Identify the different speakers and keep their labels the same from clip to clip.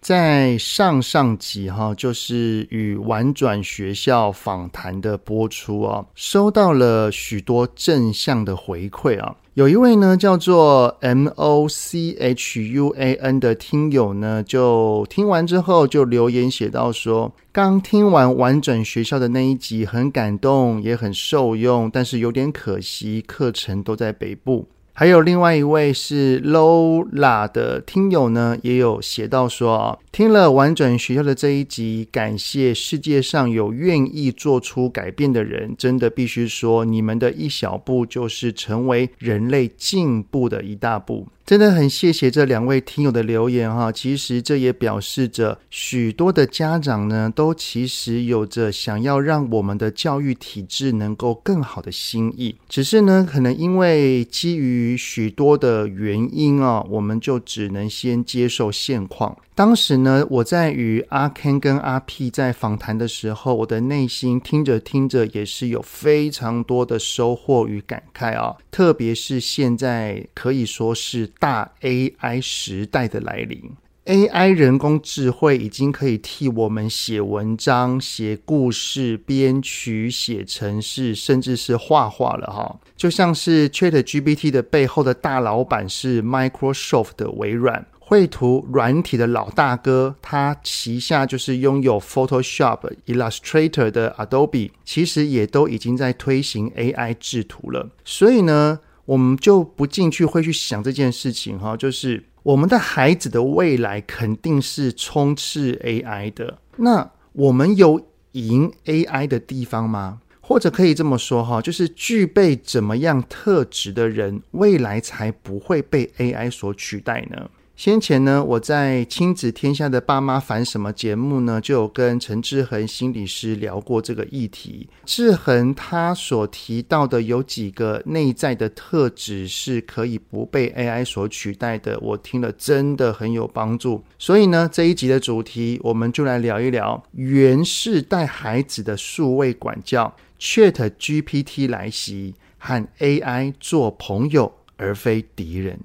Speaker 1: 在上上集哈，就是与婉转学校访谈的播出啊，收到了许多正向的回馈啊。有一位呢叫做 M O C H U A N 的听友呢，就听完之后就留言写到说，刚听完婉转学校的那一集，很感动，也很受用，但是有点可惜，课程都在北部。还有另外一位是 Lola 的听友呢，也有写到说啊，听了婉转学校的这一集，感谢世界上有愿意做出改变的人，真的必须说，你们的一小步就是成为人类进步的一大步。真的很谢谢这两位听友的留言哈，其实这也表示着许多的家长呢，都其实有着想要让我们的教育体制能够更好的心意，只是呢，可能因为基于许多的原因啊，我们就只能先接受现况。当时呢，我在与阿 Ken 跟阿 P 在访谈的时候，我的内心听着听着也是有非常多的收获与感慨啊。特别是现在可以说是大 AI 时代的来临，AI 人工智慧已经可以替我们写文章、写故事、编曲、写程式，甚至是画画了哈。就像是 ChatGPT 的背后的大老板是 Microsoft 的微软。绘图软体的老大哥，他旗下就是拥有 Photoshop、Illustrator 的 Adobe，其实也都已经在推行 AI 制图了。所以呢，我们就不进去会去想这件事情哈，就是我们的孩子的未来肯定是充斥 AI 的。那我们有赢 AI 的地方吗？或者可以这么说哈，就是具备怎么样特质的人，未来才不会被 AI 所取代呢？先前呢，我在亲子天下的爸妈烦什么节目呢，就有跟陈志恒心理师聊过这个议题。志恒他所提到的有几个内在的特质是可以不被 AI 所取代的，我听了真的很有帮助。所以呢，这一集的主题我们就来聊一聊原世代孩子的数位管教，ChatGPT 来袭，和 AI 做朋友而非敌人。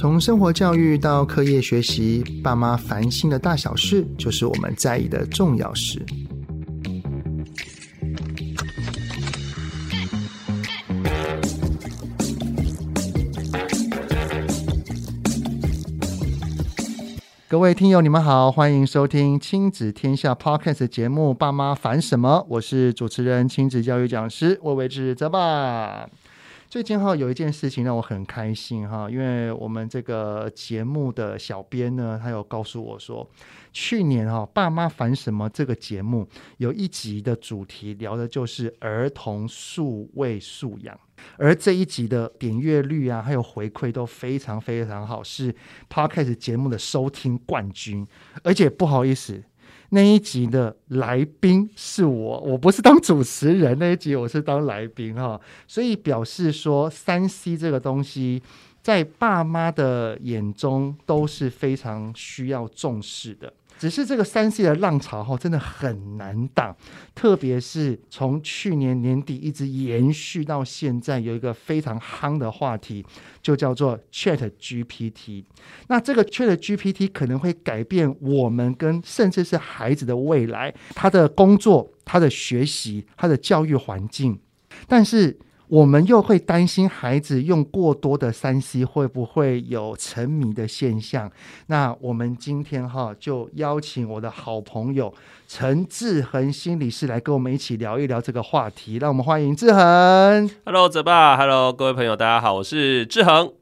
Speaker 1: 从生活教育到课业学习，爸妈烦心的大小事，就是我们在意的重要事。各位听友，你们好，欢迎收听亲子天下 Podcast 节目《爸妈烦什么》，我是主持人、亲子教育讲师魏玮志泽爸。最近哈有一件事情让我很开心哈，因为我们这个节目的小编呢，他有告诉我说，去年哈爸妈烦什么这个节目有一集的主题聊的就是儿童数位素养，而这一集的点阅率啊还有回馈都非常非常好，是 Podcast 节目的收听冠军，而且不好意思。那一集的来宾是我，我不是当主持人。那一集我是当来宾哈，所以表示说三 C 这个东西，在爸妈的眼中都是非常需要重视的。只是这个三 C 的浪潮哈，真的很难挡，特别是从去年年底一直延续到现在，有一个非常夯的话题，就叫做 ChatGPT。那这个 ChatGPT 可能会改变我们跟甚至是孩子的未来，他的工作、他的学习、他的教育环境，但是。我们又会担心孩子用过多的三 C 会不会有沉迷的现象？那我们今天哈就邀请我的好朋友陈志恒心理师来跟我们一起聊一聊这个话题。让我们欢迎志恒。
Speaker 2: Hello，泽爸，Hello，各位朋友，大家好，我是志恒。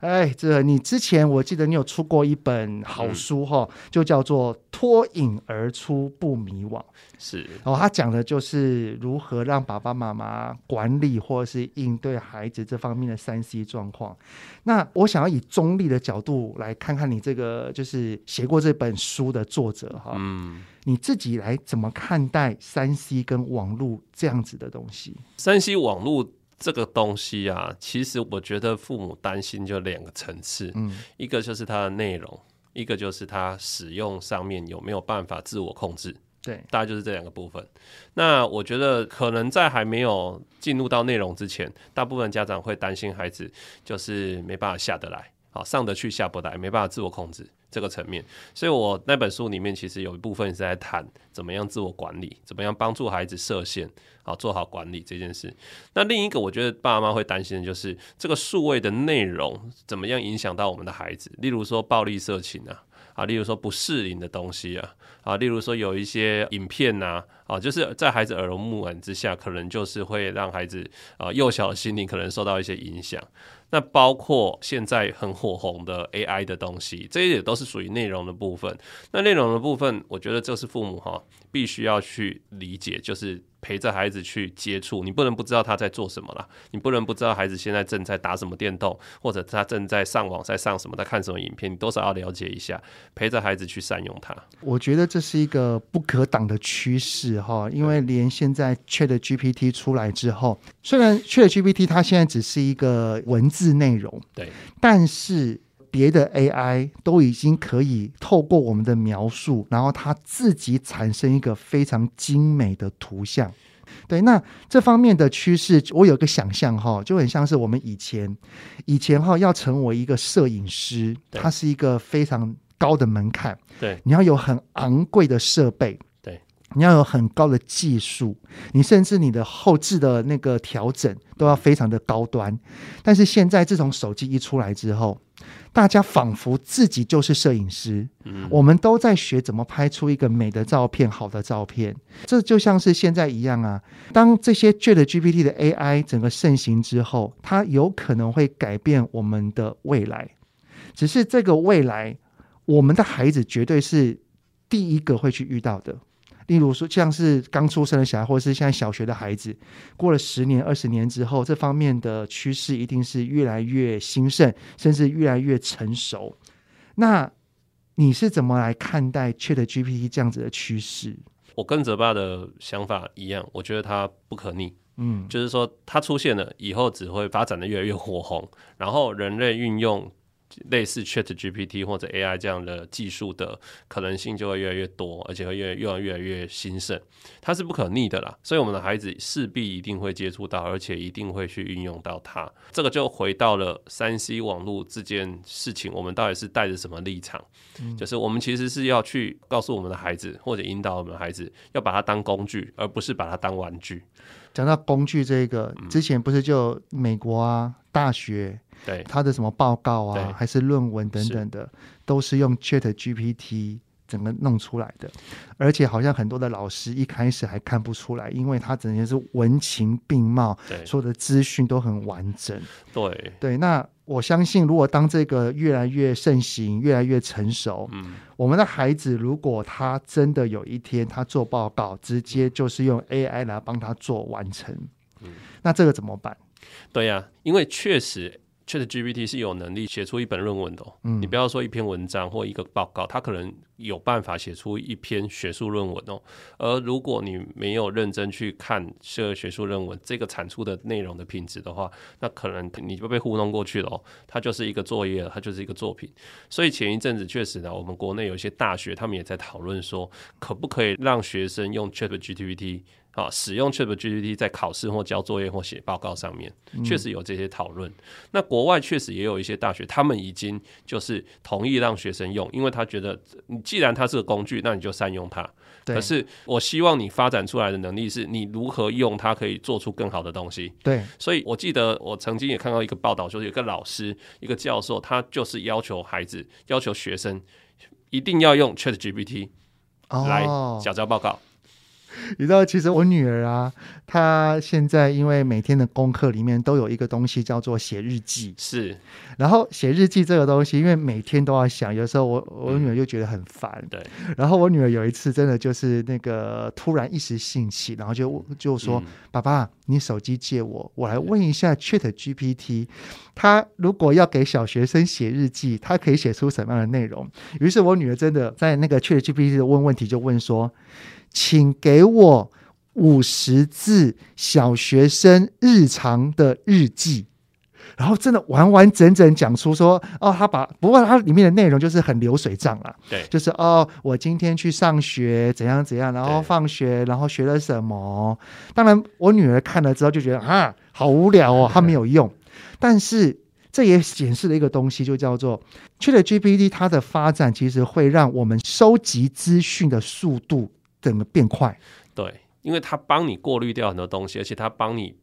Speaker 2: 哎，这你之前我记得你有出过一本好书哈，嗯、就叫做《脱颖而出不迷惘》。
Speaker 3: 是，
Speaker 2: 然后他讲的就是如何让爸爸妈妈管理或者是应对孩子这方面的三 C 状况。那我想要以中立的角度来看看你这个就是写过这本书的作者哈，嗯，你自己来怎么看待三 C 跟网络这样子的东西？
Speaker 3: 三 C 网络。这个东西啊，其实我觉得父母担心就两个层次，嗯，一个就是它的内容，一个就是它使用上面有没有办法自我控制，
Speaker 2: 对，
Speaker 3: 大概就是这两个部分。那我觉得可能在还没有进入到内容之前，大部分家长会担心孩子就是没办法下得来，好，上得去下不来，没办法自我控制。这个层面，所以我那本书里面其实有一部分是在谈怎么样自我管理，怎么样帮助孩子设限，好做好管理这件事。那另一个我觉得爸妈会担心的就是这个数位的内容怎么样影响到我们的孩子，例如说暴力色情啊，啊，例如说不适应的东西啊，啊，例如说有一些影片呐，啊，就是在孩子耳濡目染之下，可能就是会让孩子啊幼小的心灵可能受到一些影响。那包括现在很火红的 AI 的东西，这些也都是属于内容的部分。那内容的部分，我觉得这是父母哈必须要去理解，就是。陪着孩子去接触，你不能不知道他在做什么啦，你不能不知道孩子现在正在打什么电动，或者他正在上网，在上什么，在看什么影片，你多少要了解一下，陪着孩子去善用它。
Speaker 2: 我觉得这是一个不可挡的趋势哈，因为连现在 ChatGPT 出来之后，虽然 ChatGPT 它现在只是一个文字内容，
Speaker 3: 对，
Speaker 2: 但是。别的 AI 都已经可以透过我们的描述，然后它自己产生一个非常精美的图像。对，那这方面的趋势，我有个想象哈，就很像是我们以前，以前哈要成为一个摄影师，它是一个非常高的门槛。
Speaker 3: 对，
Speaker 2: 你要有很昂贵的设备。你要有很高的技术，你甚至你的后置的那个调整都要非常的高端。但是现在，自从手机一出来之后，大家仿佛自己就是摄影师，嗯，我们都在学怎么拍出一个美的照片、好的照片。这就像是现在一样啊，当这些 ChatGPT 的 AI 整个盛行之后，它有可能会改变我们的未来。只是这个未来，我们的孩子绝对是第一个会去遇到的。例如说，像是刚出生的小孩，或者是现在小学的孩子，过了十年、二十年之后，这方面的趋势一定是越来越兴盛，甚至越来越成熟。那你是怎么来看待 ChatGPT 这样子的趋势？
Speaker 3: 我跟泽爸的想法一样，我觉得它不可逆。嗯，就是说它出现了以后，只会发展的越来越火红，然后人类运用。类似 ChatGPT 或者 AI 这样的技术的可能性就会越来越多，而且会越越来越来越兴盛，它是不可逆的啦。所以我们的孩子势必一定会接触到，而且一定会去运用到它。这个就回到了三 C 网络这件事情，我们到底是带着什么立场？就是我们其实是要去告诉我们的孩子，或者引导我们的孩子，要把它当工具，而不是把它当玩具。
Speaker 2: 讲到工具这个，之前不是就美国啊大学。
Speaker 3: 对。
Speaker 2: 它的什么报告啊，还是论文等等的，都是用 ChatGPT 整个弄出来的，而且好像很多的老师一开始还看不出来，因为他整天是文情并茂，所有的资讯都很完整。
Speaker 3: 对
Speaker 2: 对，那我相信，如果当这个越来越盛行，越来越成熟，嗯，我们的孩子如果他真的有一天他做报告，直接就是用 AI 来帮他做完成，嗯，那这个怎么办？
Speaker 3: 对呀，因为确实。ChatGPT 是有能力写出一本论文的哦，嗯，你不要说一篇文章或一个报告，它可能有办法写出一篇学术论文哦。而如果你没有认真去看这学术论文这个产出的内容的品质的话，那可能你就被糊弄过去了哦。它就是一个作业，它就是一个作品。所以前一阵子确实呢，我们国内有一些大学，他们也在讨论说，可不可以让学生用 ChatGPT。啊，使用 ChatGPT 在考试或交作业或写报告上面，确实有这些讨论。嗯、那国外确实也有一些大学，他们已经就是同意让学生用，因为他觉得，你既然它是个工具，那你就善用它。可是，我希望你发展出来的能力是你如何用它，可以做出更好的东西。
Speaker 2: 对，
Speaker 3: 所以我记得我曾经也看到一个报道，就是有个老师，一个教授，他就是要求孩子，要求学生一定要用 ChatGPT 来小交报告。哦
Speaker 2: 你知道，其实我女儿啊，她现在因为每天的功课里面都有一个东西叫做写日记，
Speaker 3: 是。
Speaker 2: 然后写日记这个东西，因为每天都要想，有时候我我女儿就觉得很烦。
Speaker 3: 嗯、对。
Speaker 2: 然后我女儿有一次真的就是那个突然一时兴起，然后就就说：“嗯、爸爸，你手机借我，我来问一下 Chat GPT，他如果要给小学生写日记，他可以写出什么样的内容？”于是我女儿真的在那个 Chat GPT 的问问题，就问说。请给我五十字小学生日常的日记，然后真的完完整整讲出说哦，他把不过他里面的内容就是很流水账啊，
Speaker 3: 对，
Speaker 2: 就是哦，我今天去上学怎样怎样，然后放学然后学了什么。当然，我女儿看了之后就觉得啊，好无聊哦，它没有用。但是这也显示了一个东西，就叫做 ChatGPT 它的发展其实会让我们收集资讯的速度。整个变快，
Speaker 3: 对，因为它帮你过滤掉很多东西，而且它帮你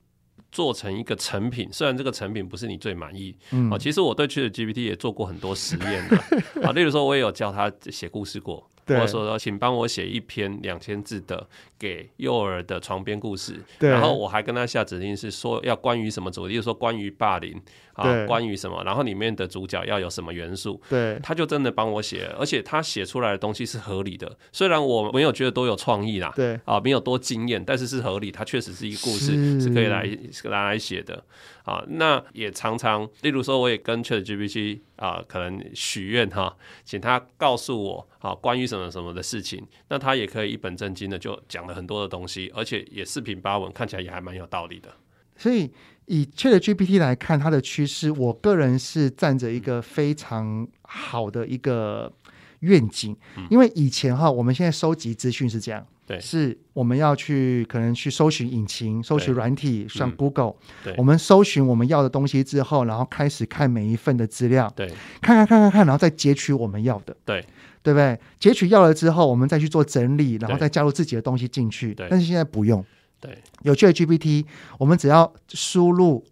Speaker 3: 做成一个成品。虽然这个成品不是你最满意，嗯，啊，其实我对 ChatGPT 也做过很多实验的，啊，例如说我也有教他写故事过。或者说说，请帮我写一篇两千字的给幼儿的床边故事。对。然后我还跟他下指令是说要关于什么主题，就是说关于霸凌啊，关于什么，然后里面的主角要有什么元素。对。他就真的帮我写，而且他写出来的东西是合理的。虽然我没有觉得多有创意啦，对啊，没有多惊艳，但是是合理。它确实是一个故事，是，是可以来拿来写的。啊，那也常常，例如说，我也跟 ChatGPT 啊，可能许愿哈，请他告诉我啊，关于什么什么的事情，那他也可以一本正经的就讲很多的东西，而且也四平八稳，看起来也还蛮有道理的。
Speaker 2: 所以以 ChatGPT 来看，它的趋势，我个人是站着一个非常好的一个愿景，嗯、因为以前哈，我们现在收集资讯是这样。对，是我们要去可能去搜寻引擎、搜寻软体，像 Google，嗯，我们搜寻我们要的东西之后，然后开始看每一份的资料，对，看看看看看，然后再截取我们要的，对，对不对？截取要了之后，我们再去做整理，然后再加入自己的东西进去。对，但是现在不用，对，有 ChatGPT，我们只要输入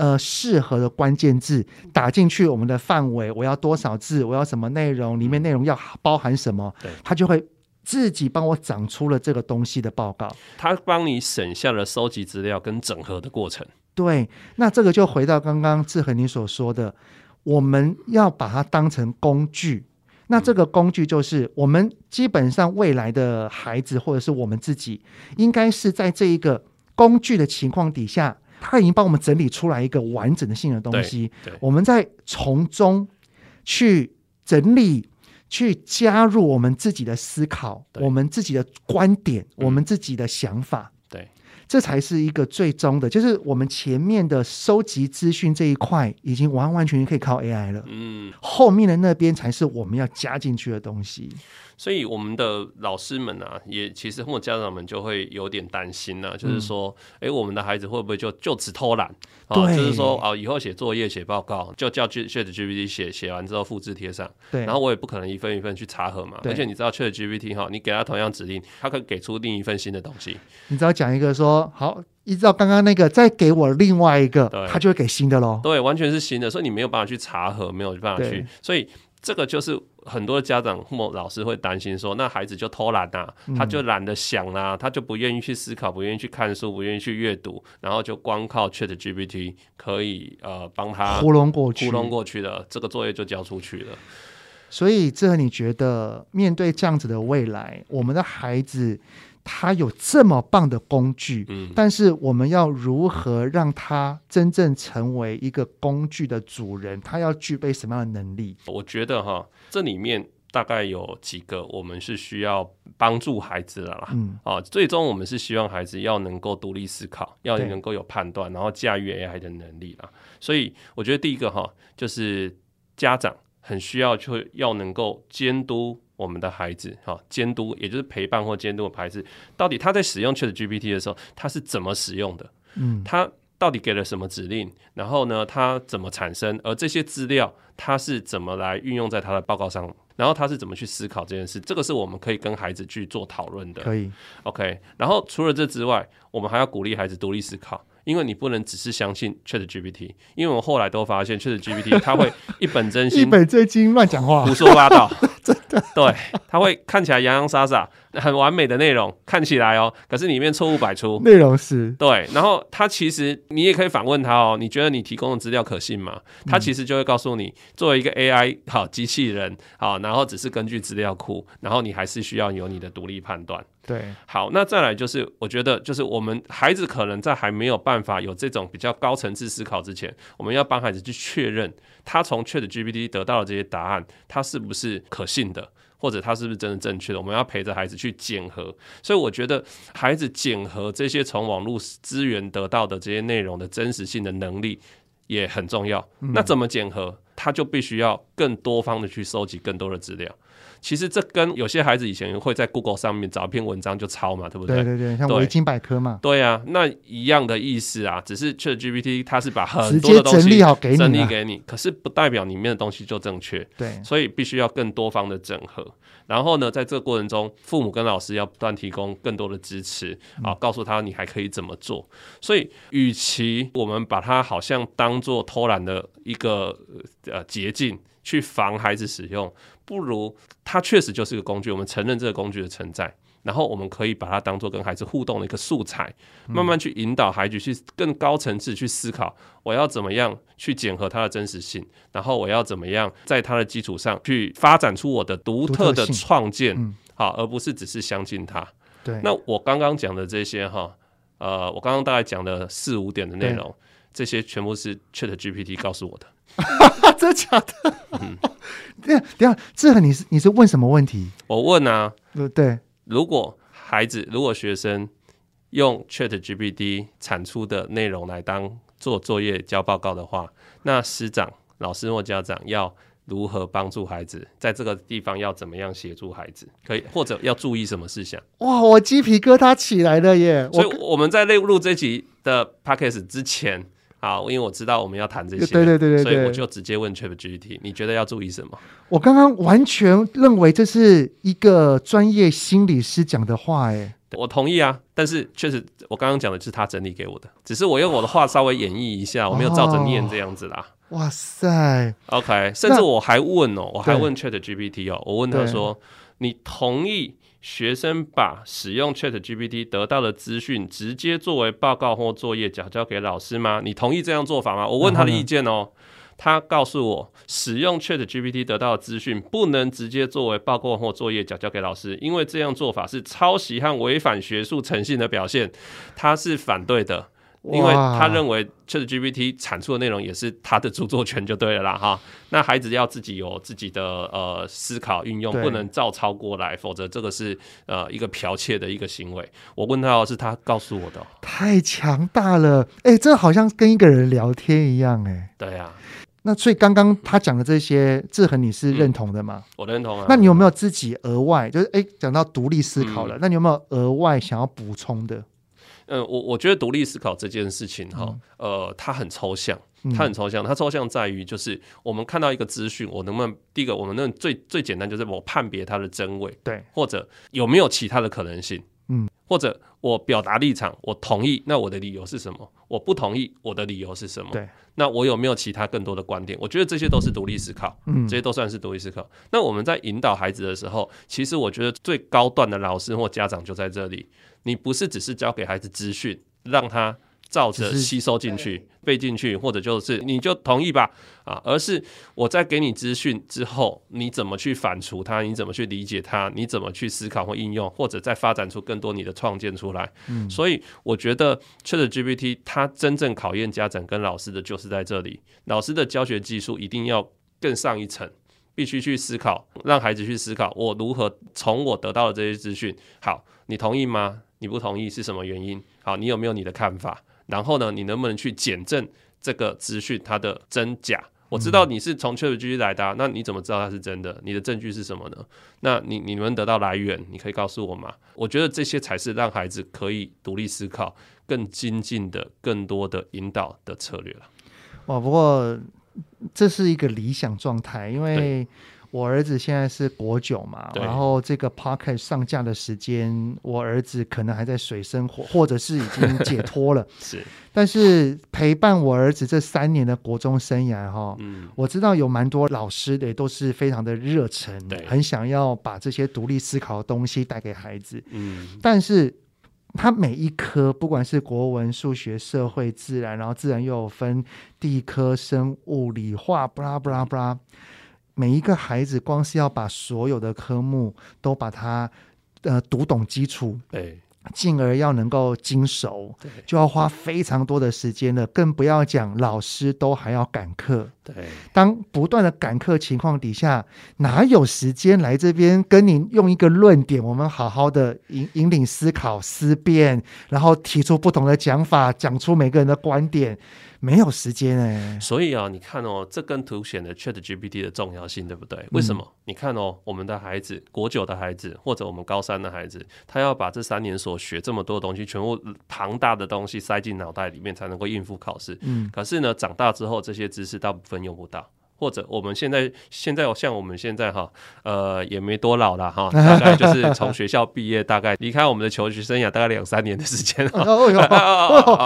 Speaker 2: 呃适合的关键字，打进去我们的范围，我要多少字，我要什么内容，里面内容要包含什么，对，它就会。自己帮我长出了这个东西的报告，
Speaker 3: 他帮你省下了收集资料跟整合的过程。
Speaker 2: 对，那这个就回到刚刚志恒你所说的，我们要把它当成工具。那这个工具就是我们基本上未来的孩子或者是我们自己，应该是在这一个工具的情况底下，他已经帮我们整理出来一个完整的性的东西。我们在从中去整理。去加入我们自己的思考，我们自己的观点，嗯、我们自己的想法，对，这才是一个最终的，就是我们前面的收集资讯这一块已经完完全全可以靠 AI 了，嗯，后面的那边才是我们要加进去的东西。
Speaker 3: 所以我们的老师们啊，也其实或家长们就会有点担心呢、啊，就是说，哎、嗯欸，我们的孩子会不会就就此偷懒？对、啊，就是说，哦、啊，以后写作业、写报告，就叫 ChatGPT 写，写完之后复制贴上。对，然后我也不可能一份一份去查核嘛。而且你知道 ChatGPT 哈，你给他同样指令，他可以给出另一份新的东西。
Speaker 2: 你只要讲一个说好，依照刚刚那个，再给我另外一个，他就会给新的喽。
Speaker 3: 对，完全是新的，所以你没有办法去查核，没有办法去，所以。这个就是很多家长或老师会担心说，那孩子就偷懒啊，他就懒得想啊，他就不愿意去思考，不愿意去看书，不愿意去阅读，然后就光靠 ChatGPT 可以呃帮他
Speaker 2: 糊弄过去，
Speaker 3: 糊弄过去的这个作业就交出去了。
Speaker 2: 所以，这你觉得面对这样子的未来，我们的孩子？他有这么棒的工具，嗯，但是我们要如何让他真正成为一个工具的主人？他要具备什么样的能力？
Speaker 3: 我觉得哈，这里面大概有几个，我们是需要帮助孩子的啦，嗯，啊，最终我们是希望孩子要能够独立思考，要能够有判断，然后驾驭 AI 的能力啦。所以我觉得第一个哈，就是家长很需要去要能够监督。我们的孩子，哈，监督也就是陪伴或监督的孩子，到底他在使用 ChatGPT 的时候，他是怎么使用的？嗯，他到底给了什么指令？然后呢，他怎么产生？而这些资料，他是怎么来运用在他的报告上？然后他是怎么去思考这件事？这个是我们可以跟孩子去做讨论的。
Speaker 2: 可以
Speaker 3: ，OK。然后除了这之外，我们还要鼓励孩子独立思考。因为你不能只是相信 ChatGPT，因为我们后来都发现 ChatGPT 它会一本正经、
Speaker 2: 一本正经乱讲话、
Speaker 3: 胡说八道，真的。对，它会看起来洋洋洒洒，很完美的内容，看起来哦，可是里面错误百出。
Speaker 2: 内容是
Speaker 3: 对，然后他其实你也可以反问他哦，你觉得你提供的资料可信吗？他其实就会告诉你，作为一个 AI 好机器人好，然后只是根据资料库，然后你还是需要有你的独立判断。
Speaker 2: 对，
Speaker 3: 好，那再来就是，我觉得就是我们孩子可能在还没有办法有这种比较高层次思考之前，我们要帮孩子去确认他从 ChatGPT 得到的这些答案，他是不是可信的。或者他是不是真的正确的？我们要陪着孩子去检核，所以我觉得孩子检核这些从网络资源得到的这些内容的真实性的能力也很重要。那怎么检核？他就必须要更多方的去收集更多的资料。其实这跟有些孩子以前会在 Google 上面找一篇文章就抄嘛，对不对？
Speaker 2: 对对对，像维基百科嘛。
Speaker 3: 对啊，那一样的意思啊，只是 ChatGPT 它是把很多的东西整理好给你，整理给你，可是不代表里面的东西就正确。
Speaker 2: 对，
Speaker 3: 所以必须要更多方的整合。然后呢，在这个过程中，父母跟老师要不断提供更多的支持啊，告诉他你还可以怎么做。所以，与其我们把它好像当做偷懒的一个呃捷径去防孩子使用。不如它确实就是一个工具，我们承认这个工具的存在，然后我们可以把它当做跟孩子互动的一个素材，慢慢去引导孩子去更高层次去思考，我要怎么样去检核它的真实性，然后我要怎么样在它的基础上去发展出我的独特的创建，好，而不是只是相信它。
Speaker 2: 对，
Speaker 3: 那我刚刚讲的这些哈，呃，我刚刚大概讲了四五点的内容，这些全部是 ChatGPT 告诉我的。
Speaker 2: 真的假的？嗯，对啊，等下，志恒，你是你是问什么问题？
Speaker 3: 我问啊，
Speaker 2: 对，
Speaker 3: 如果孩子，如果学生用 ChatGPT 产出的内容来当做作业、交报告的话，那师长、老师或家长要如何帮助孩子？在这个地方要怎么样协助孩子？可以，或者要注意什么事项？
Speaker 2: 哇，我鸡皮疙瘩起来了耶！
Speaker 3: 所以我们在录录这集的 Podcast 之前。好，因为我知道我们要谈这些，
Speaker 2: 对对对对，
Speaker 3: 所以我就直接问 ChatGPT，你觉得要注意什么？
Speaker 2: 我刚刚完全认为这是一个专业心理师讲的话，哎，
Speaker 3: 我同意啊，但是确实我刚刚讲的是他整理给我的，只是我用我的话稍微演绎一下，我没有照着念这样子啦。
Speaker 2: 哦、哇塞
Speaker 3: ，OK，甚至我还问哦，我还问 ChatGPT 哦，我问他说，你同意？学生把使用 ChatGPT 得到的资讯直接作为报告或作业缴交给老师吗？你同意这样做法吗？我问他的意见哦，他告诉我，使用 ChatGPT 得到的资讯不能直接作为报告或作业缴交给老师，因为这样做法是抄袭和违反学术诚信的表现，他是反对的。因为他认为 ChatGPT 产出的内容也是他的著作权就对了啦哈。那孩子要自己有自己的呃思考运用，不能照抄过来，否则这个是呃一个剽窃的一个行为。我问他，是他告诉我的。
Speaker 2: 太强大了，哎、欸，这好像跟一个人聊天一样，哎。
Speaker 3: 对呀、啊。
Speaker 2: 那所以刚刚他讲的这些，志恒你是认同的吗？
Speaker 3: 我认同啊。
Speaker 2: 那你有没有自己额外就是哎讲到独立思考了、嗯？那你有没有额外想要补充的？
Speaker 3: 嗯，我我觉得独立思考这件事情哈、嗯，呃，它很抽象，它很抽象，它抽象在于就是我们看到一个资讯，我能不能第一个，我们能最最简单就是我判别它的真伪，
Speaker 2: 对，
Speaker 3: 或者有没有其他的可能性，
Speaker 2: 嗯，
Speaker 3: 或者我表达立场，我同意，那我的理由是什么？我不同意，我的理由是什么？
Speaker 2: 对，
Speaker 3: 那我有没有其他更多的观点？我觉得这些都是独立思考，嗯，这些都算是独立思考。那我们在引导孩子的时候，其实我觉得最高段的老师或家长就在这里。你不是只是教给孩子资讯，让他照着吸收进去、背进去，或者就是你就同意吧啊，而是我在给你资讯之后，你怎么去反刍它？你怎么去理解它？你怎么去思考或应用，或者再发展出更多你的创建出来？嗯，所以我觉得 ChatGPT 它真正考验家长跟老师的就是在这里，老师的教学技术一定要更上一层。必须去思考，让孩子去思考，我如何从我得到的这些资讯。好，你同意吗？你不同意是什么原因？好，你有没有你的看法？然后呢，你能不能去检证这个资讯它的真假？我知道你是从 ChatGPT 来的，那你怎么知道它是真的？你的证据是什么呢？那你你能得到来源？你可以告诉我吗？我觉得这些才是让孩子可以独立思考、更精进的、更多的引导的策略了。
Speaker 2: 哇，不过。这是一个理想状态，因为我儿子现在是国九嘛，然后这个 podcast 上架的时间，我儿子可能还在水深火，或者是已经解脱了。
Speaker 3: 是，
Speaker 2: 但是陪伴我儿子这三年的国中生涯，哈，
Speaker 3: 嗯，
Speaker 2: 我知道有蛮多老师的也都是非常的热忱，
Speaker 3: 对，
Speaker 2: 很想要把这些独立思考的东西带给孩子，
Speaker 3: 嗯，
Speaker 2: 但是他每一科，不管是国文、数学、社会、自然，然后自然又有分地科、生物、理化，布拉布拉布拉。每一个孩子，光是要把所有的科目都把它呃读懂基础，
Speaker 3: 对，
Speaker 2: 进而要能够精熟，
Speaker 3: 对，
Speaker 2: 就要花非常多的时间了。更不要讲老师都还要赶课，
Speaker 3: 对。
Speaker 2: 当不断的赶课情况底下，哪有时间来这边跟你用一个论点，我们好好的引引领思考思辨，然后提出不同的讲法，讲出每个人的观点。没有时间哎，
Speaker 3: 所以啊，你看哦，这更凸显了 ChatGPT 的重要性，对不对？为什么？嗯、你看哦，我们的孩子，国九的孩子，或者我们高三的孩子，他要把这三年所学这么多的东西，全部庞大的东西塞进脑袋里面，才能够应付考试。
Speaker 2: 嗯，
Speaker 3: 可是呢，长大之后，这些知识大部分用不到。或者我们现在现在像我们现在哈，呃，也没多老了哈，大概就是从学校毕业，大概离开我们的求学生涯大概两三年的时间了，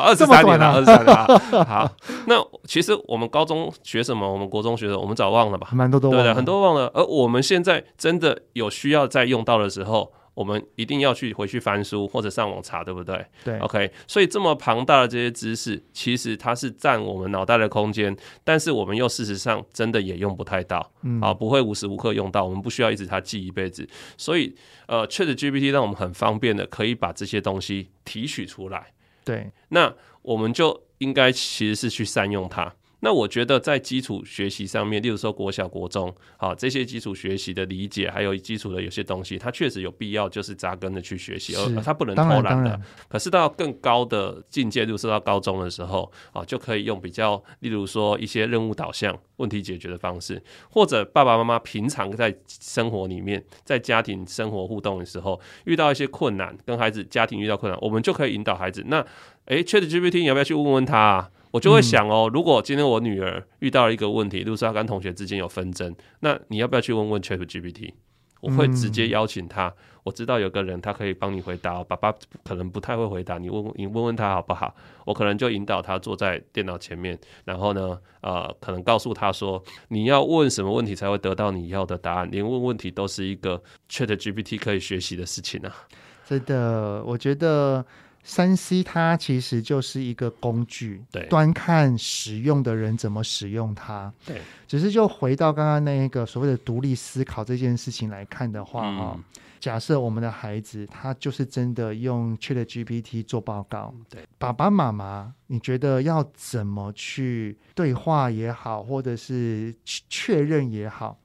Speaker 3: 二十三年了，二十三年了。好，那其实我们高中学什么？我们国中学什么？我们早忘了吧？
Speaker 2: 蛮多都忘了，
Speaker 3: 对，很多忘了。而我们现在真的有需要再用到的时候。我们一定要去回去翻书或者上网查，对不对？
Speaker 2: 对
Speaker 3: ，OK。所以这么庞大的这些知识，其实它是占我们脑袋的空间，但是我们又事实上真的也用不太到，
Speaker 2: 嗯，
Speaker 3: 啊，不会无时无刻用到，我们不需要一直它记一辈子。所以，呃，ChatGPT 让我们很方便的可以把这些东西提取出来。
Speaker 2: 对，
Speaker 3: 那我们就应该其实是去善用它。那我觉得在基础学习上面，例如说国小、国中，好这些基础学习的理解，还有基础的有些东西，它确实有必要就是扎根的去学习，而它不能偷懒的。可是到更高的境界，例如说到高中的时候，啊，就可以用比较，例如说一些任务导向、问题解决的方式，或者爸爸妈妈平常在生活里面，在家庭生活互动的时候，遇到一些困难，跟孩子家庭遇到困难，我们就可以引导孩子。那诶，ChatGPT 你要不要去问问他啊？我就会想哦，如果今天我女儿遇到了一个问题，就是她跟同学之间有纷争，那你要不要去问问 ChatGPT？我会直接邀请他。我知道有个人他可以帮你回答，哦爸爸可能不太会回答，你问你问问他好不好？我可能就引导他坐在电脑前面，然后呢，呃，可能告诉他说，你要问什么问题才会得到你要的答案？连问问题都是一个 ChatGPT 可以学习的事情啊！
Speaker 2: 真的，我觉得。三 C 它其实就是一个工具，
Speaker 3: 对，
Speaker 2: 端看使用的人怎么使用它。
Speaker 3: 对，
Speaker 2: 只是就回到刚刚那一个所谓的独立思考这件事情来看的话，哈、
Speaker 3: 嗯，
Speaker 2: 假设我们的孩子他就是真的用 ChatGPT 做报告，
Speaker 3: 对，
Speaker 2: 爸爸妈妈，你觉得要怎么去对话也好，或者是确认也好，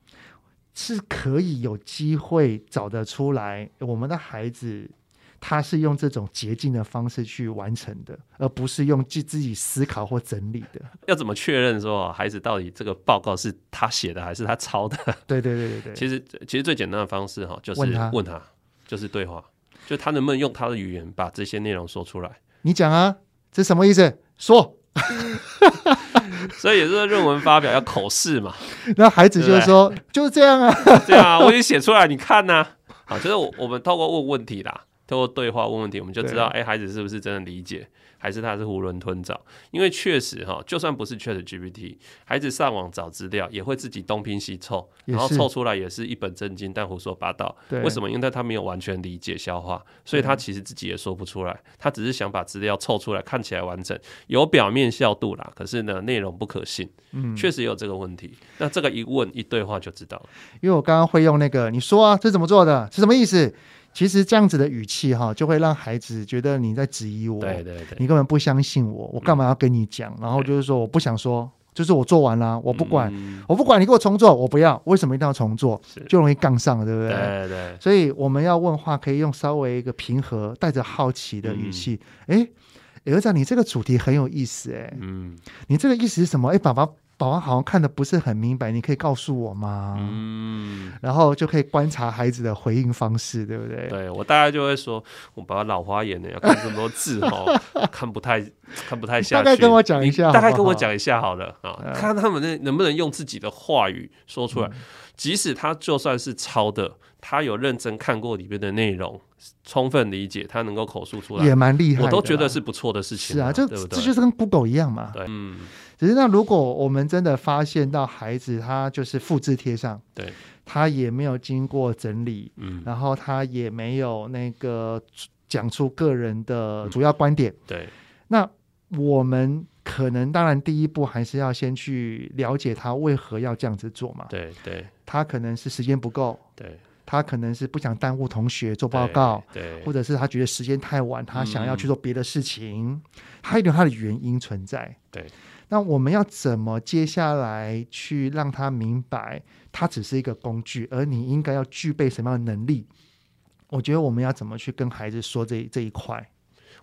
Speaker 2: 是可以有机会找得出来我们的孩子。他是用这种捷径的方式去完成的，而不是用自自己思考或整理的。
Speaker 3: 要怎么确认说孩子到底这个报告是他写的还是他抄的？
Speaker 2: 对对对对对。
Speaker 3: 其实其实最简单的方式哈，就是问他，问他就是对话，就他能不能用他的语言把这些内容说出来？
Speaker 2: 你讲啊，这什么意思？说。
Speaker 3: 所以也是论文发表要口试嘛。
Speaker 2: 那孩子就是说就是这样啊，
Speaker 3: 对啊，我已经写出来，你看呐、啊。好，就是我我们透过问问题啦。通过对话问问题，我们就知道，哎、欸，孩子是不是真的理解，还是他是囫囵吞枣？因为确实哈，就算不是 ChatGPT，孩子上网找资料也会自己东拼西凑，然后凑出来也是一本正经但胡说八道。为什么？因为他没有完全理解消化，所以他其实自己也说不出来。他只是想把资料凑出来，看起来完整，有表面效度啦。可是呢，内容不可信。嗯，确实有这个问题。那这个一问一对话就知道了。
Speaker 2: 因为我刚刚会用那个，你说啊，这怎么做的？是什么意思？其实这样子的语气哈，就会让孩子觉得你在质疑我，
Speaker 3: 对对对，
Speaker 2: 你根本不相信我，我干嘛要跟你讲？嗯、然后就是说我不想说，就是我做完了，我不管，嗯、我不管你给我重做，我不要，为什么一定要重做？就容易杠上了，对不对？
Speaker 3: 对对。
Speaker 2: 所以我们要问话，可以用稍微一个平和、带着好奇的语气。哎、嗯，儿子，你这个主题很有意思，哎，
Speaker 3: 嗯，
Speaker 2: 你这个意思是什么？哎，爸爸宝宝好像看的不是很明白，你可以告诉我吗？
Speaker 3: 嗯，
Speaker 2: 然后就可以观察孩子的回应方式，对不对？
Speaker 3: 对，我大概就会说，我爸爸老花眼的，要看这么多字哦，看不太看不太下去。
Speaker 2: 大概跟我讲一下好好，
Speaker 3: 大概跟我讲一下好了啊，嗯、看他们能能不能用自己的话语说出来。嗯、即使他就算是抄的，他有认真看过里面的内容，充分理解，他能够口述出来，
Speaker 2: 也蛮厉害的。
Speaker 3: 我都觉得是不错的事情。
Speaker 2: 是啊，这
Speaker 3: 对对
Speaker 2: 这就是跟 Google 一样嘛。
Speaker 3: 对，嗯。
Speaker 2: 只是那如果我们真的发现到孩子他就是复制贴上，
Speaker 3: 对，
Speaker 2: 他也没有经过整理，
Speaker 3: 嗯，
Speaker 2: 然后他也没有那个讲出个人的主要观点，
Speaker 3: 嗯、对，
Speaker 2: 那我们可能当然第一步还是要先去了解他为何要这样子做嘛，
Speaker 3: 对对，
Speaker 2: 他可能是时间不够，
Speaker 3: 对，
Speaker 2: 他可能是不想耽误同学做报告，
Speaker 3: 对，对。
Speaker 2: 或者是他觉得时间太晚，他想要去做别的事情，嗯、他有他的原因存在，
Speaker 3: 对。
Speaker 2: 那我们要怎么接下来去让他明白，它只是一个工具，而你应该要具备什么样的能力？我觉得我们要怎么去跟孩子说这这一块？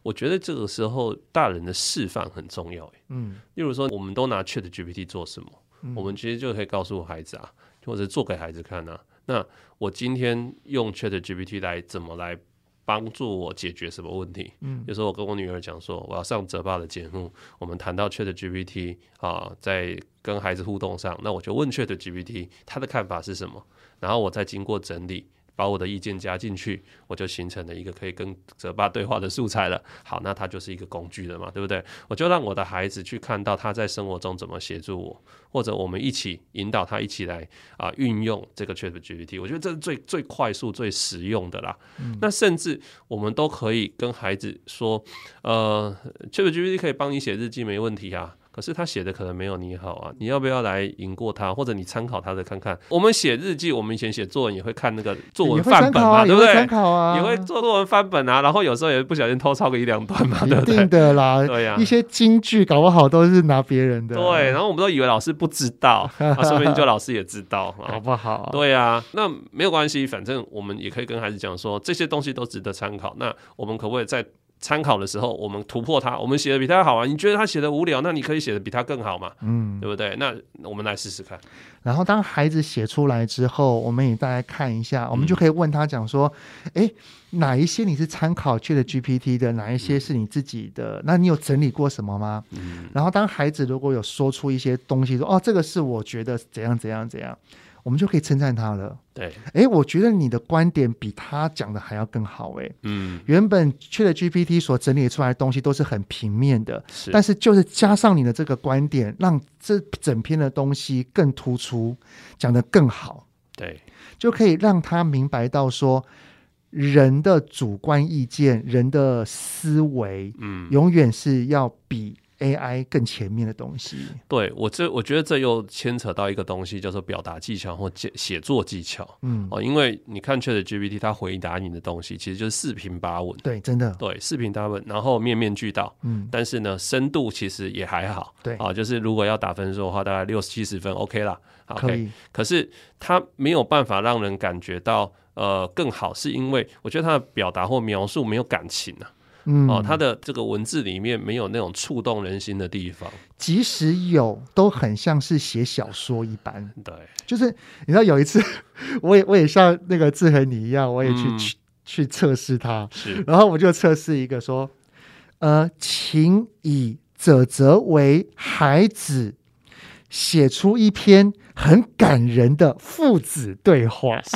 Speaker 3: 我觉得这个时候大人的示范很重要。
Speaker 2: 嗯，
Speaker 3: 例如说，我们都拿 ChatGPT 做什么？嗯，我们其实就可以告诉孩子啊，或者做给孩子看啊。那我今天用 ChatGPT 来怎么来？帮助我解决什么问题？嗯，有时候我跟我女儿讲说，我要上泽爸的节目，我们谈到 ChatGPT 啊，在跟孩子互动上，那我就问 ChatGPT 他的看法是什么，然后我再经过整理。把我的意见加进去，我就形成了一个可以跟泽爸对话的素材了。好，那它就是一个工具了嘛，对不对？我就让我的孩子去看到他在生活中怎么协助我，或者我们一起引导他一起来啊运用这个 ChatGPT。我觉得这是最最快速、最实用的啦。嗯、那甚至我们都可以跟孩子说，呃，ChatGPT 可以帮你写日记，没问题啊。可是他写的可能没有你好啊，你要不要来赢过他，或者你参考他的看看？我们写日记，我们以前写作文也会看那个作文范本嘛，对不对？参考啊，也会做作文范本啊，然后有时候也不小心偷抄个一两段嘛，对不对？
Speaker 2: 一定的啦，
Speaker 3: 对呀、啊，
Speaker 2: 一些金句搞不好都是拿别人的。
Speaker 3: 对，然后我们都以为老师不知道，啊，说不定就老师也知道，
Speaker 2: 好不好？
Speaker 3: 对呀、啊，那没有关系，反正我们也可以跟孩子讲说，这些东西都值得参考。那我们可不可以在？参考的时候，我们突破它，我们写的比他好啊！你觉得他写的无聊，那你可以写的比他更好嘛？嗯，对不对？那我们来试试看。
Speaker 2: 然后当孩子写出来之后，我们也大概看一下，我们就可以问他讲说：哎、嗯，哪一些你是参考 ChatGPT 的？哪一些是你自己的？嗯、那你有整理过什么吗？嗯。然后当孩子如果有说出一些东西，说：哦，这个是我觉得怎样怎样怎样。我们就可以称赞他了。
Speaker 3: 对，
Speaker 2: 哎，我觉得你的观点比他讲的还要更好。哎，
Speaker 3: 嗯，
Speaker 2: 原本 ChatGPT 所整理出来的东西都是很平面的，
Speaker 3: 是，
Speaker 2: 但是就是加上你的这个观点，让这整篇的东西更突出，讲得更好。
Speaker 3: 对，
Speaker 2: 就可以让他明白到说，人的主观意见、人的思维，嗯，永远是要比。AI 更前面的东西，
Speaker 3: 对，我这我觉得这又牵扯到一个东西，叫做表达技巧或写写作技巧。嗯，哦，因为你看 ChatGPT，它回答你的东西其实就是四平八稳。
Speaker 2: 对，真的，
Speaker 3: 对，四平八稳，然后面面俱到。
Speaker 2: 嗯，
Speaker 3: 但是呢，深度其实也还好。
Speaker 2: 对，
Speaker 3: 啊，就是如果要打分数的话，大概六七十分，OK 啦。
Speaker 2: 可以。
Speaker 3: 可是它没有办法让人感觉到呃更好，是因为我觉得它的表达或描述没有感情啊。
Speaker 2: 嗯，
Speaker 3: 哦，他的这个文字里面没有那种触动人心的地方，
Speaker 2: 即使有，都很像是写小说一般。
Speaker 3: 对，
Speaker 2: 就是你知道有一次，我也我也像那个志恒你一样，我也去、嗯、去去测试他，
Speaker 3: 是，
Speaker 2: 然后我就测试一个说，呃，请以泽泽为孩子写出一篇很感人的父子对话。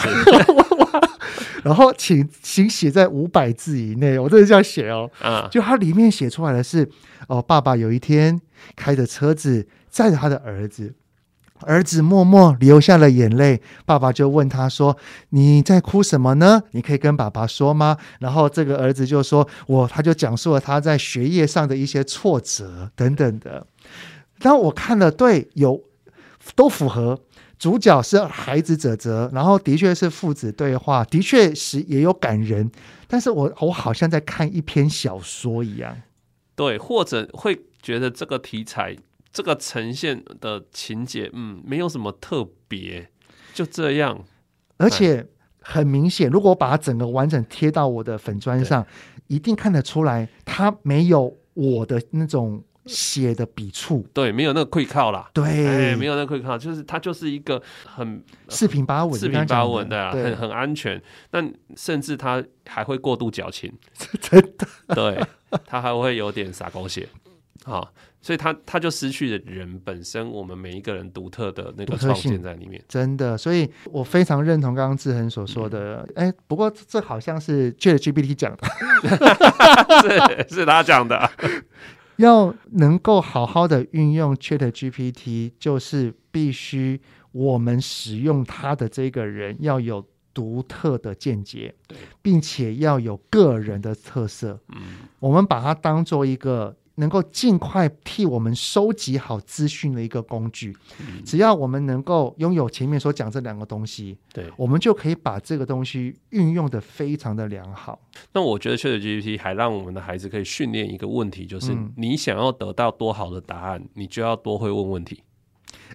Speaker 2: 然后请请写在五百字以内，我真的这样写哦。
Speaker 3: 啊，
Speaker 2: 就它里面写出来的是，哦，爸爸有一天开着车子载着他的儿子，儿子默默流下了眼泪，爸爸就问他说：“你在哭什么呢？你可以跟爸爸说吗？”然后这个儿子就说：“我，他就讲述了他在学业上的一些挫折等等的。”当我看了，对，有都符合。主角是孩子泽泽，然后的确是父子对话，的确是也有感人，但是我我好像在看一篇小说一样，
Speaker 3: 对，或者会觉得这个题材这个呈现的情节，嗯，没有什么特别，就这样，
Speaker 2: 而且很明显，如果我把它整个完整贴到我的粉砖上，一定看得出来，它没有我的那种。写的笔触，
Speaker 3: 对，没有那个 quick 靠啦，
Speaker 2: 对、
Speaker 3: 哎，没有那个 quick 靠，就是它就是一个很
Speaker 2: 四平八稳，
Speaker 3: 四平八稳的、啊，很很安全。那甚至它还会过度矫情，
Speaker 2: 真的，
Speaker 3: 对，它还会有点撒狗血，好。所以他他就失去了人本身，我们每一个人独特的那个创建在里面。
Speaker 2: 真的，所以我非常认同刚刚志恒所说的。哎、嗯欸，不过这好像是 ChatGPT 讲
Speaker 3: 的，是是他讲的。
Speaker 2: 要能够好好的运用 ChatGPT，就是必须我们使用它的这个人要有独特的见解，对，并且要有个人的特色。嗯，我们把它当做一个。能够尽快替我们收集好资讯的一个工具，嗯、只要我们能够拥有前面所讲这两个东西，对，我们就可以把这个东西运用的非常的良好。
Speaker 3: 那我觉得 ChatGPT 还让我们的孩子可以训练一个问题，就是你想要得到多好的答案，你就要多会问问题。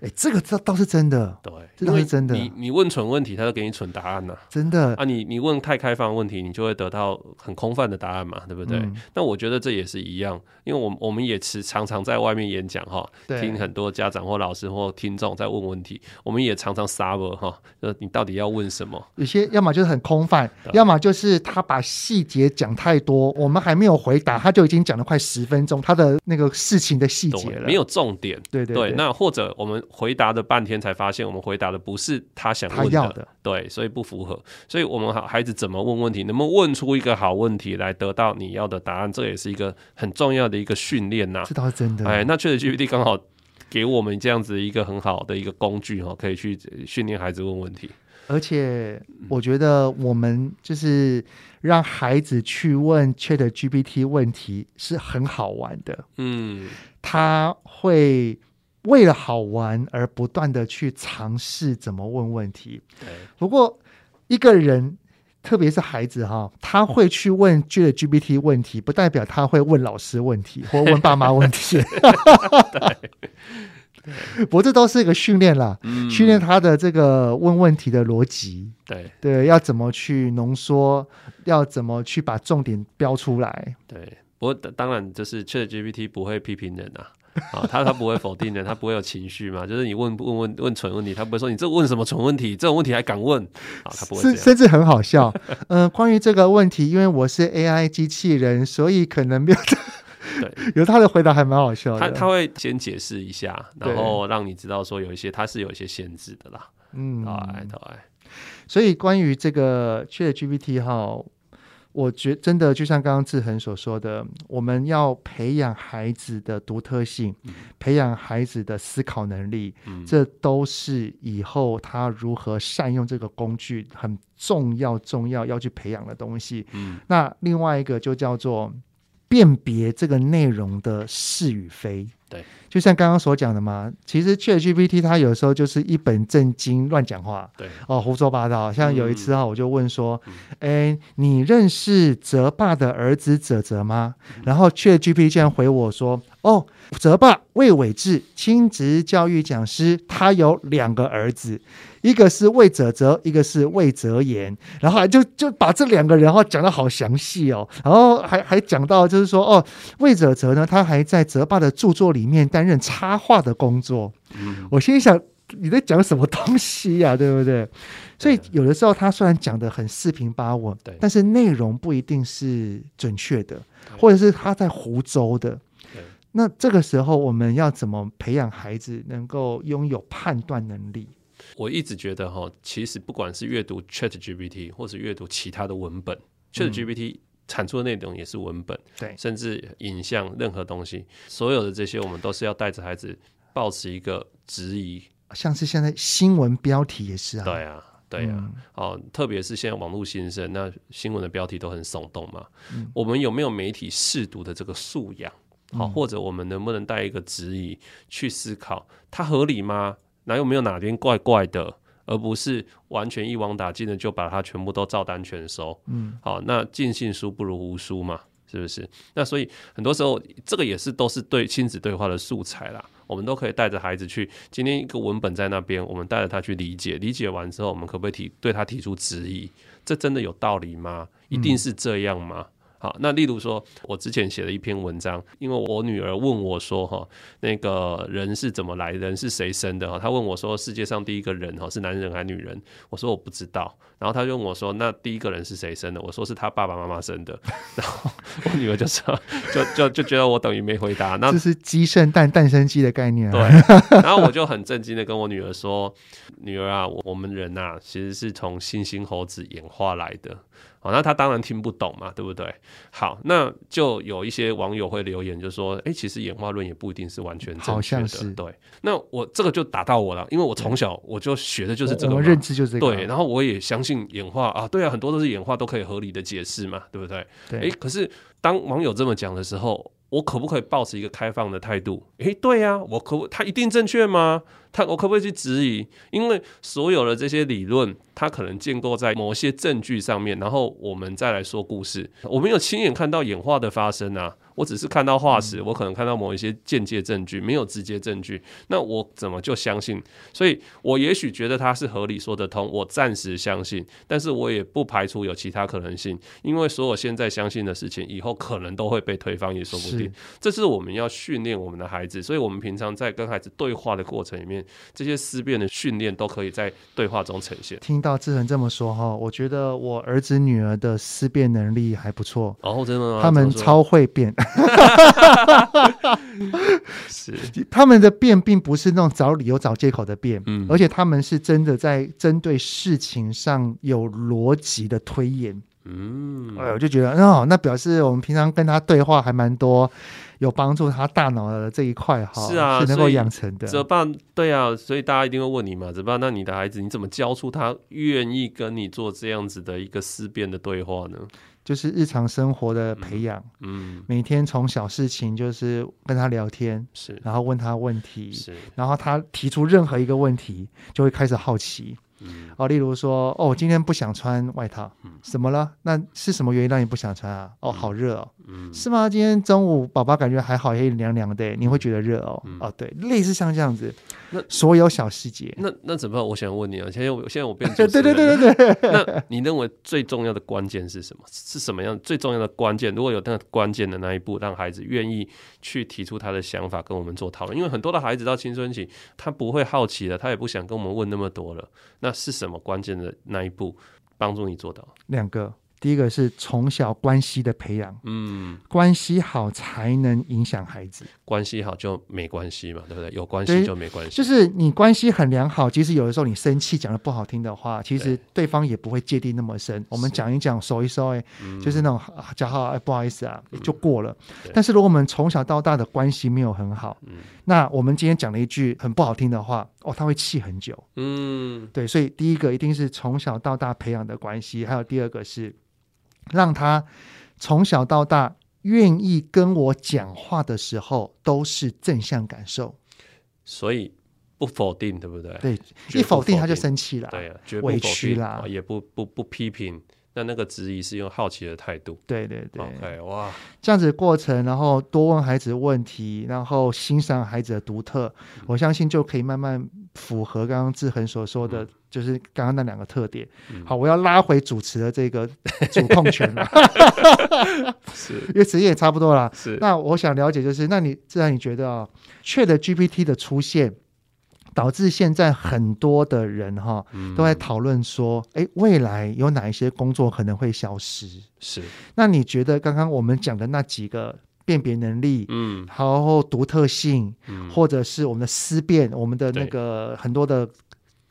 Speaker 2: 哎，这个这倒是真的，
Speaker 3: 对，
Speaker 2: 这倒是真的。
Speaker 3: 你你问蠢问题，他就给你蠢答案呐、啊，
Speaker 2: 真的
Speaker 3: 啊。你你问太开放问题，你就会得到很空泛的答案嘛，对不对？那、嗯、我觉得这也是一样，因为我们我们也是常常在外面演讲哈，听很多家长或老师或听众在问问题，我们也常常 suffer 哈，就是你到底要问什么？
Speaker 2: 有些要么就是很空泛，要么就是他把细节讲太多，我们还没有回答，他就已经讲了快十分钟，他的那个事情的细节了，
Speaker 3: 没有重点。
Speaker 2: 对对对，
Speaker 3: 对，那或者我们回答了半天才发现，我们回答的不是他想问的，
Speaker 2: 他要的，
Speaker 3: 对，所以不符合。所以我们孩子怎么问问题，能不能问出一个好问题来得到你要的答案，这也是一个很重要的一个训练呐。
Speaker 2: 这倒是真的。
Speaker 3: 哎，那 ChatGPT 刚好给我们这样子一个很好的一个工具哈，可以去训练孩子问问题。
Speaker 2: 而且我觉得我们就是让孩子去问 ChatGPT 问题是很好玩的。嗯，他会。为了好玩而不断的去尝试怎么问问题。对。不过一个人，特别是孩子哈，他会去问 ChatGPT 问题，不代表他会问老师问题 或问爸妈问题。对。不过这都是一个训练啦，嗯、训练他的这个问问题的逻辑。对对，要怎么去浓缩，要怎么去把重点标出来。
Speaker 3: 对。不过当然，就是 ChatGPT 不会批评人啊。啊，他他不会否定的，他不会有情绪嘛？就是你问问问问蠢问题，他不会说你这问什么蠢问题，这种问题还敢问啊？他不会
Speaker 2: 甚甚至很好笑。嗯、呃，关于这个问题，因为我是 AI 机器人，所以可能没有。对，有他的回答还蛮好笑的。
Speaker 3: 他他会先解释一下，然后让你知道说有一些他是有一些限制的啦。嗯，对对。
Speaker 2: 所以关于这个 ChatGPT 哈。我觉真的就像刚刚志恒所说的，我们要培养孩子的独特性，嗯、培养孩子的思考能力，嗯、这都是以后他如何善用这个工具很重要、重要要去培养的东西。嗯、那另外一个就叫做辨别这个内容的是与非。对，就像刚刚所讲的嘛，其实 ChatGPT 它有时候就是一本正经乱讲话，对哦，胡说八道。像有一次啊，我就问说，哎、嗯，你认识泽爸的儿子泽泽吗？嗯、然后 ChatGPT 竟然回我说，哦，泽爸魏伟志，亲职教育讲师，他有两个儿子。一个是魏泽泽，一个是魏泽言，然后还就就把这两个人哈讲得好详细哦，然后还还讲到就是说哦，魏泽泽呢，他还在泽爸的著作里面担任插画的工作。嗯，我心里想你在讲什么东西呀、啊，对不对？所以有的时候他虽然讲的很四平八稳，对，但是内容不一定是准确的，或者是他在胡诌的。那这个时候我们要怎么培养孩子能够拥有判断能力？
Speaker 3: 我一直觉得哈，其实不管是阅读 ChatGPT 或是阅读其他的文本，嗯，ChatGPT 产出的内容也是文本，对，甚至影像任何东西，所有的这些我们都是要带着孩子保持一个质疑，
Speaker 2: 像是现在新闻标题也是啊，
Speaker 3: 对啊，对啊，哦，嗯，特别是现在网络新生，那新闻的标题都很耸动嘛，嗯，我们有没有媒体试读的这个素养？好，或者我们能不能带一个质疑去思考，它合理吗？哪有没有哪边怪怪的，而不是完全一网打尽的就把它全部都照单全收。嗯，好，那尽信书不如无书嘛，是不是？那所以很多时候这个也是都是对亲子对话的素材啦。我们都可以带着孩子去，今天一个文本在那边，我们带着他去理解，理解完之后，我们可不可以提对他提出质疑？这真的有道理吗？一定是这样吗？好，那例如说，我之前写了一篇文章，因为我女儿问我说，哈，那个人是怎么来，人是谁生的？哈，她问我说，世界上第一个人哈是男人还是女人？我说我不知道。然后她就问我说，那第一个人是谁生的？我说是她爸爸妈妈生的。然后我女儿就说，就就就觉得我等于没回答。那
Speaker 2: 这是鸡生蛋，蛋生鸡的概念啊。
Speaker 3: 对。然后我就很震惊的跟我女儿说，女儿啊，我们人呐，其实是从猩猩猴子演化来的。哦，那他当然听不懂嘛，对不对？好，那就有一些网友会留言，就说：“哎、欸，其实演化论也不一定是完全正确的。”对。那我这个就打到我了，因为我从小我就学的就是这个嘛，
Speaker 2: 我认知就是这个。
Speaker 3: 对，然后我也相信演化啊，对啊，很多都是演化都可以合理的解释嘛，对不对？对。哎、欸，可是当网友这么讲的时候，我可不可以保持一个开放的态度？诶、对呀、我可不，他一定正确吗？他我可不可以去质疑？因为所有的这些理论，它可能建构在某些证据上面，然后我们再来说故事。我没有亲眼看到演化的发生啊。我只是看到化石，我可能看到某一些间接证据，没有直接证据，那我怎么就相信？所以我也许觉得它是合理说得通，我暂时相信，但是我也不排除有其他可能性，因为所有现在相信的事情，以后可能都会被推翻，也说不定。这是我们要训练我们的孩子，所以我们平常在跟孩子对话的过程里面，这些思辨的训练都可以在对话中呈现。
Speaker 2: 听到志恒这么说哈，我觉得我儿子女儿的思辨能力还不错，
Speaker 3: 哦，真的吗？
Speaker 2: 他们超会辩。
Speaker 3: 是，
Speaker 2: 他们的辩并不是那种找理由、找借口的辩，
Speaker 3: 嗯，
Speaker 2: 而且他们是真的在针对事情上有逻辑的推演，
Speaker 3: 嗯，
Speaker 2: 哎，我就觉得，哦，那表示我们平常跟他对话还蛮多，有帮助他大脑的这一块哈，
Speaker 3: 是啊，
Speaker 2: 是能够养成的。
Speaker 3: 泽爸，对啊，所以大家一定会问你嘛，泽爸，那你的孩子你怎么教出他愿意跟你做这样子的一个思辨的对话呢？
Speaker 2: 就是日常生活的培养，
Speaker 3: 嗯，
Speaker 2: 每天从小事情就是跟他聊天，
Speaker 3: 是，
Speaker 2: 然后问他问题，
Speaker 3: 是，
Speaker 2: 然后他提出任何一个问题，就会开始好奇。
Speaker 3: 嗯，
Speaker 2: 哦，例如说，哦，今天不想穿外套，
Speaker 3: 嗯，
Speaker 2: 怎么了？那是什么原因让你不想穿啊？哦，好热哦，
Speaker 3: 嗯，
Speaker 2: 是吗？今天中午宝宝感觉还好，也凉凉的，你会觉得热哦？
Speaker 3: 嗯，
Speaker 2: 哦，对，类似像这样子，
Speaker 3: 那
Speaker 2: 所有小细节，
Speaker 3: 那那怎么办？我想问你啊，现在我现在我变成
Speaker 2: 对对对对对，
Speaker 3: 那你认为最重要的关键是什么？是什么样最重要的关键？如果有那个关键的那一步，让孩子愿意去提出他的想法跟我们做讨论，因为很多的孩子到青春期，他不会好奇了，他也不想跟我们问那么多了，那是什么关键？的那一步帮助你做到
Speaker 2: 两个，第一个是从小关系的培养，
Speaker 3: 嗯，
Speaker 2: 关系好才能影响孩子。
Speaker 3: 关系好就没关系嘛，对不对？有关系就没关系。
Speaker 2: 就是你关系很良好，即使有的时候你生气讲的不好听的话，其实对方也不会芥蒂那么深。我们讲一讲，收一收，哎，就是那种讲好，哎，不好意思啊，就过了。但是如果我们从小到大的关系没有很好，嗯那我们今天讲了一句很不好听的话，哦，他会气很久。
Speaker 3: 嗯，
Speaker 2: 对，所以第一个一定是从小到大培养的关系，还有第二个是让他从小到大。愿意跟我讲话的时候，都是正向感受，
Speaker 3: 所以不否定，对不对？
Speaker 2: 对，一否定他就生气了，
Speaker 3: 对啊，绝不否定，委屈啦，也不不不批评。那那个质疑是用好奇的态度，
Speaker 2: 对对对
Speaker 3: ，OK，哇，
Speaker 2: 这样子的过程，然后多问孩子问题，然后欣赏孩子的独特，嗯、我相信就可以慢慢符合刚刚志恒所说的，嗯、就是刚刚那两个特点。嗯、好，我要拉回主持的这个 主控权了，
Speaker 3: 是，
Speaker 2: 因为时间也差不多了。
Speaker 3: 是，
Speaker 2: 那我想了解，就是那你自然你觉得啊，ChatGPT 的出现。导致现在很多的人哈都在讨论说，哎，未来有哪一些工作可能会消失？
Speaker 3: 是。那
Speaker 2: 你觉得刚刚我们讲的那几个辨别能力，
Speaker 3: 嗯，
Speaker 2: 然后独特性，
Speaker 3: 嗯，
Speaker 2: 或者是我们的思辨，我们的那个很多的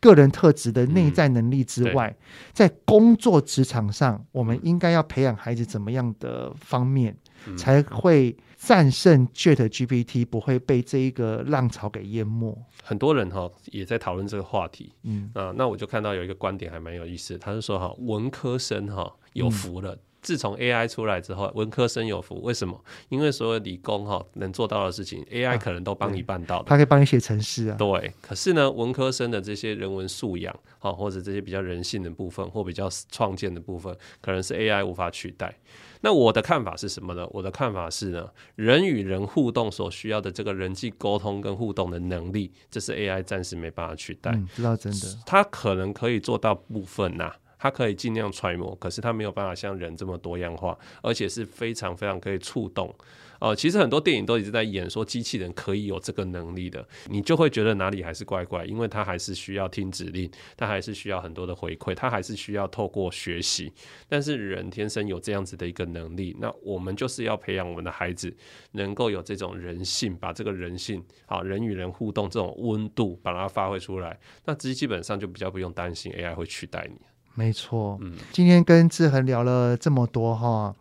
Speaker 2: 个人特质的内在能力之外，在工作职场上，我们应该要培养孩子怎么样的方面，才会战胜 ChatGPT，不会被这一个浪潮给淹没？
Speaker 3: 很多人哈也在讨论这个话题，
Speaker 2: 嗯。
Speaker 3: 啊，那我就看到有一个观点还蛮有意思，他是说哈文科生哈有福了，嗯、自从 AI 出来之后，文科生有福，为什么？因为所有理工哈能做到的事情，AI 可能都帮你办到的，
Speaker 2: 他可以帮你写程式啊。
Speaker 3: 对，可是呢，文科生的这些人文素养哈，或者这些比较人性的部分，或比较创建的部分，可能是 AI 无法取代。那我的看法是什么呢？我的看法是呢，人与人互动所需要的这个人际沟通跟互动的能力，这是 AI 暂时没办法取代。
Speaker 2: 嗯，知道真的，
Speaker 3: 它可能可以做到部分呐、啊。它可以尽量揣摩，可是它没有办法像人这么多样化，而且是非常非常可以触动。哦、呃，其实很多电影都一直在演说机器人可以有这个能力的，你就会觉得哪里还是怪怪，因为它还是需要听指令，它还是需要很多的回馈，它还是需要透过学习。但是人天生有这样子的一个能力，那我们就是要培养我们的孩子能够有这种人性，把这个人性啊，人与人互动这种温度把它发挥出来，那基基本上就比较不用担心 AI 会取代你。
Speaker 2: 没错，嗯，今天跟志恒聊了这么多哈。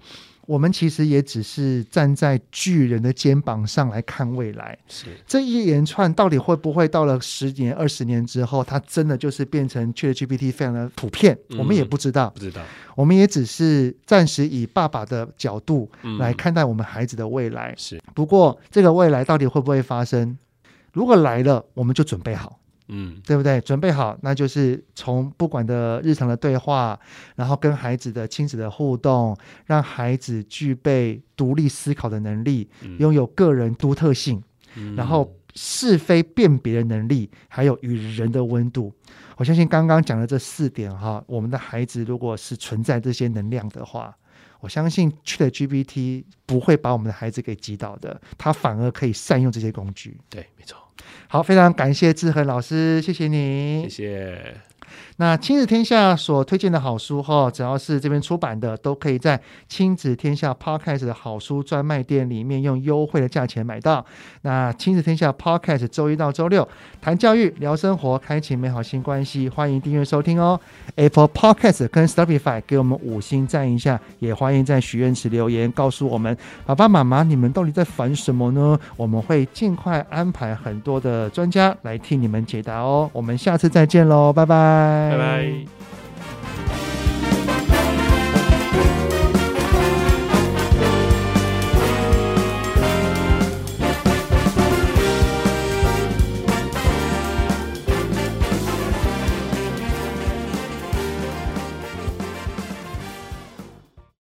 Speaker 2: 我们其实也只是站在巨人的肩膀上来看未来，
Speaker 3: 是
Speaker 2: 这一连串到底会不会到了十年、二十年之后，它真的就是变成 ChatGPT 非常的普遍？嗯、我们也不知道，
Speaker 3: 不知道。
Speaker 2: 我们也只是暂时以爸爸的角度来看待我们孩子的未来。
Speaker 3: 是、嗯，
Speaker 2: 不过这个未来到底会不会发生？如果来了，我们就准备好。
Speaker 3: 嗯，
Speaker 2: 对不对？准备好，那就是从不管的日常的对话，然后跟孩子的亲子的互动，让孩子具备独立思考的能力，嗯、拥有个人独特性，嗯、然后是非辨别的能力，还有与人的温度。我相信刚刚讲的这四点哈，我们的孩子如果是存在这些能量的话，我相信 ChatGPT 不会把我们的孩子给击倒的，他反而可以善用这些工具。
Speaker 3: 对，没错。
Speaker 2: 好，非常感谢志恒老师，谢谢你，
Speaker 3: 谢谢。
Speaker 2: 那亲子天下所推荐的好书哈，只要是这边出版的，都可以在亲子天下 Podcast 的好书专卖店里面用优惠的价钱买到。那亲子天下 Podcast 周一到周六谈教育、聊生活、开启美好新关系，欢迎订阅收听哦。Apple Podcast 跟 Spotify 给我们五星赞一下，也欢迎在许愿池留言告诉我们爸爸妈妈你们到底在烦什么呢？我们会尽快安排很多的专家来替你们解答哦。我们下次再见喽，拜拜
Speaker 3: 拜拜。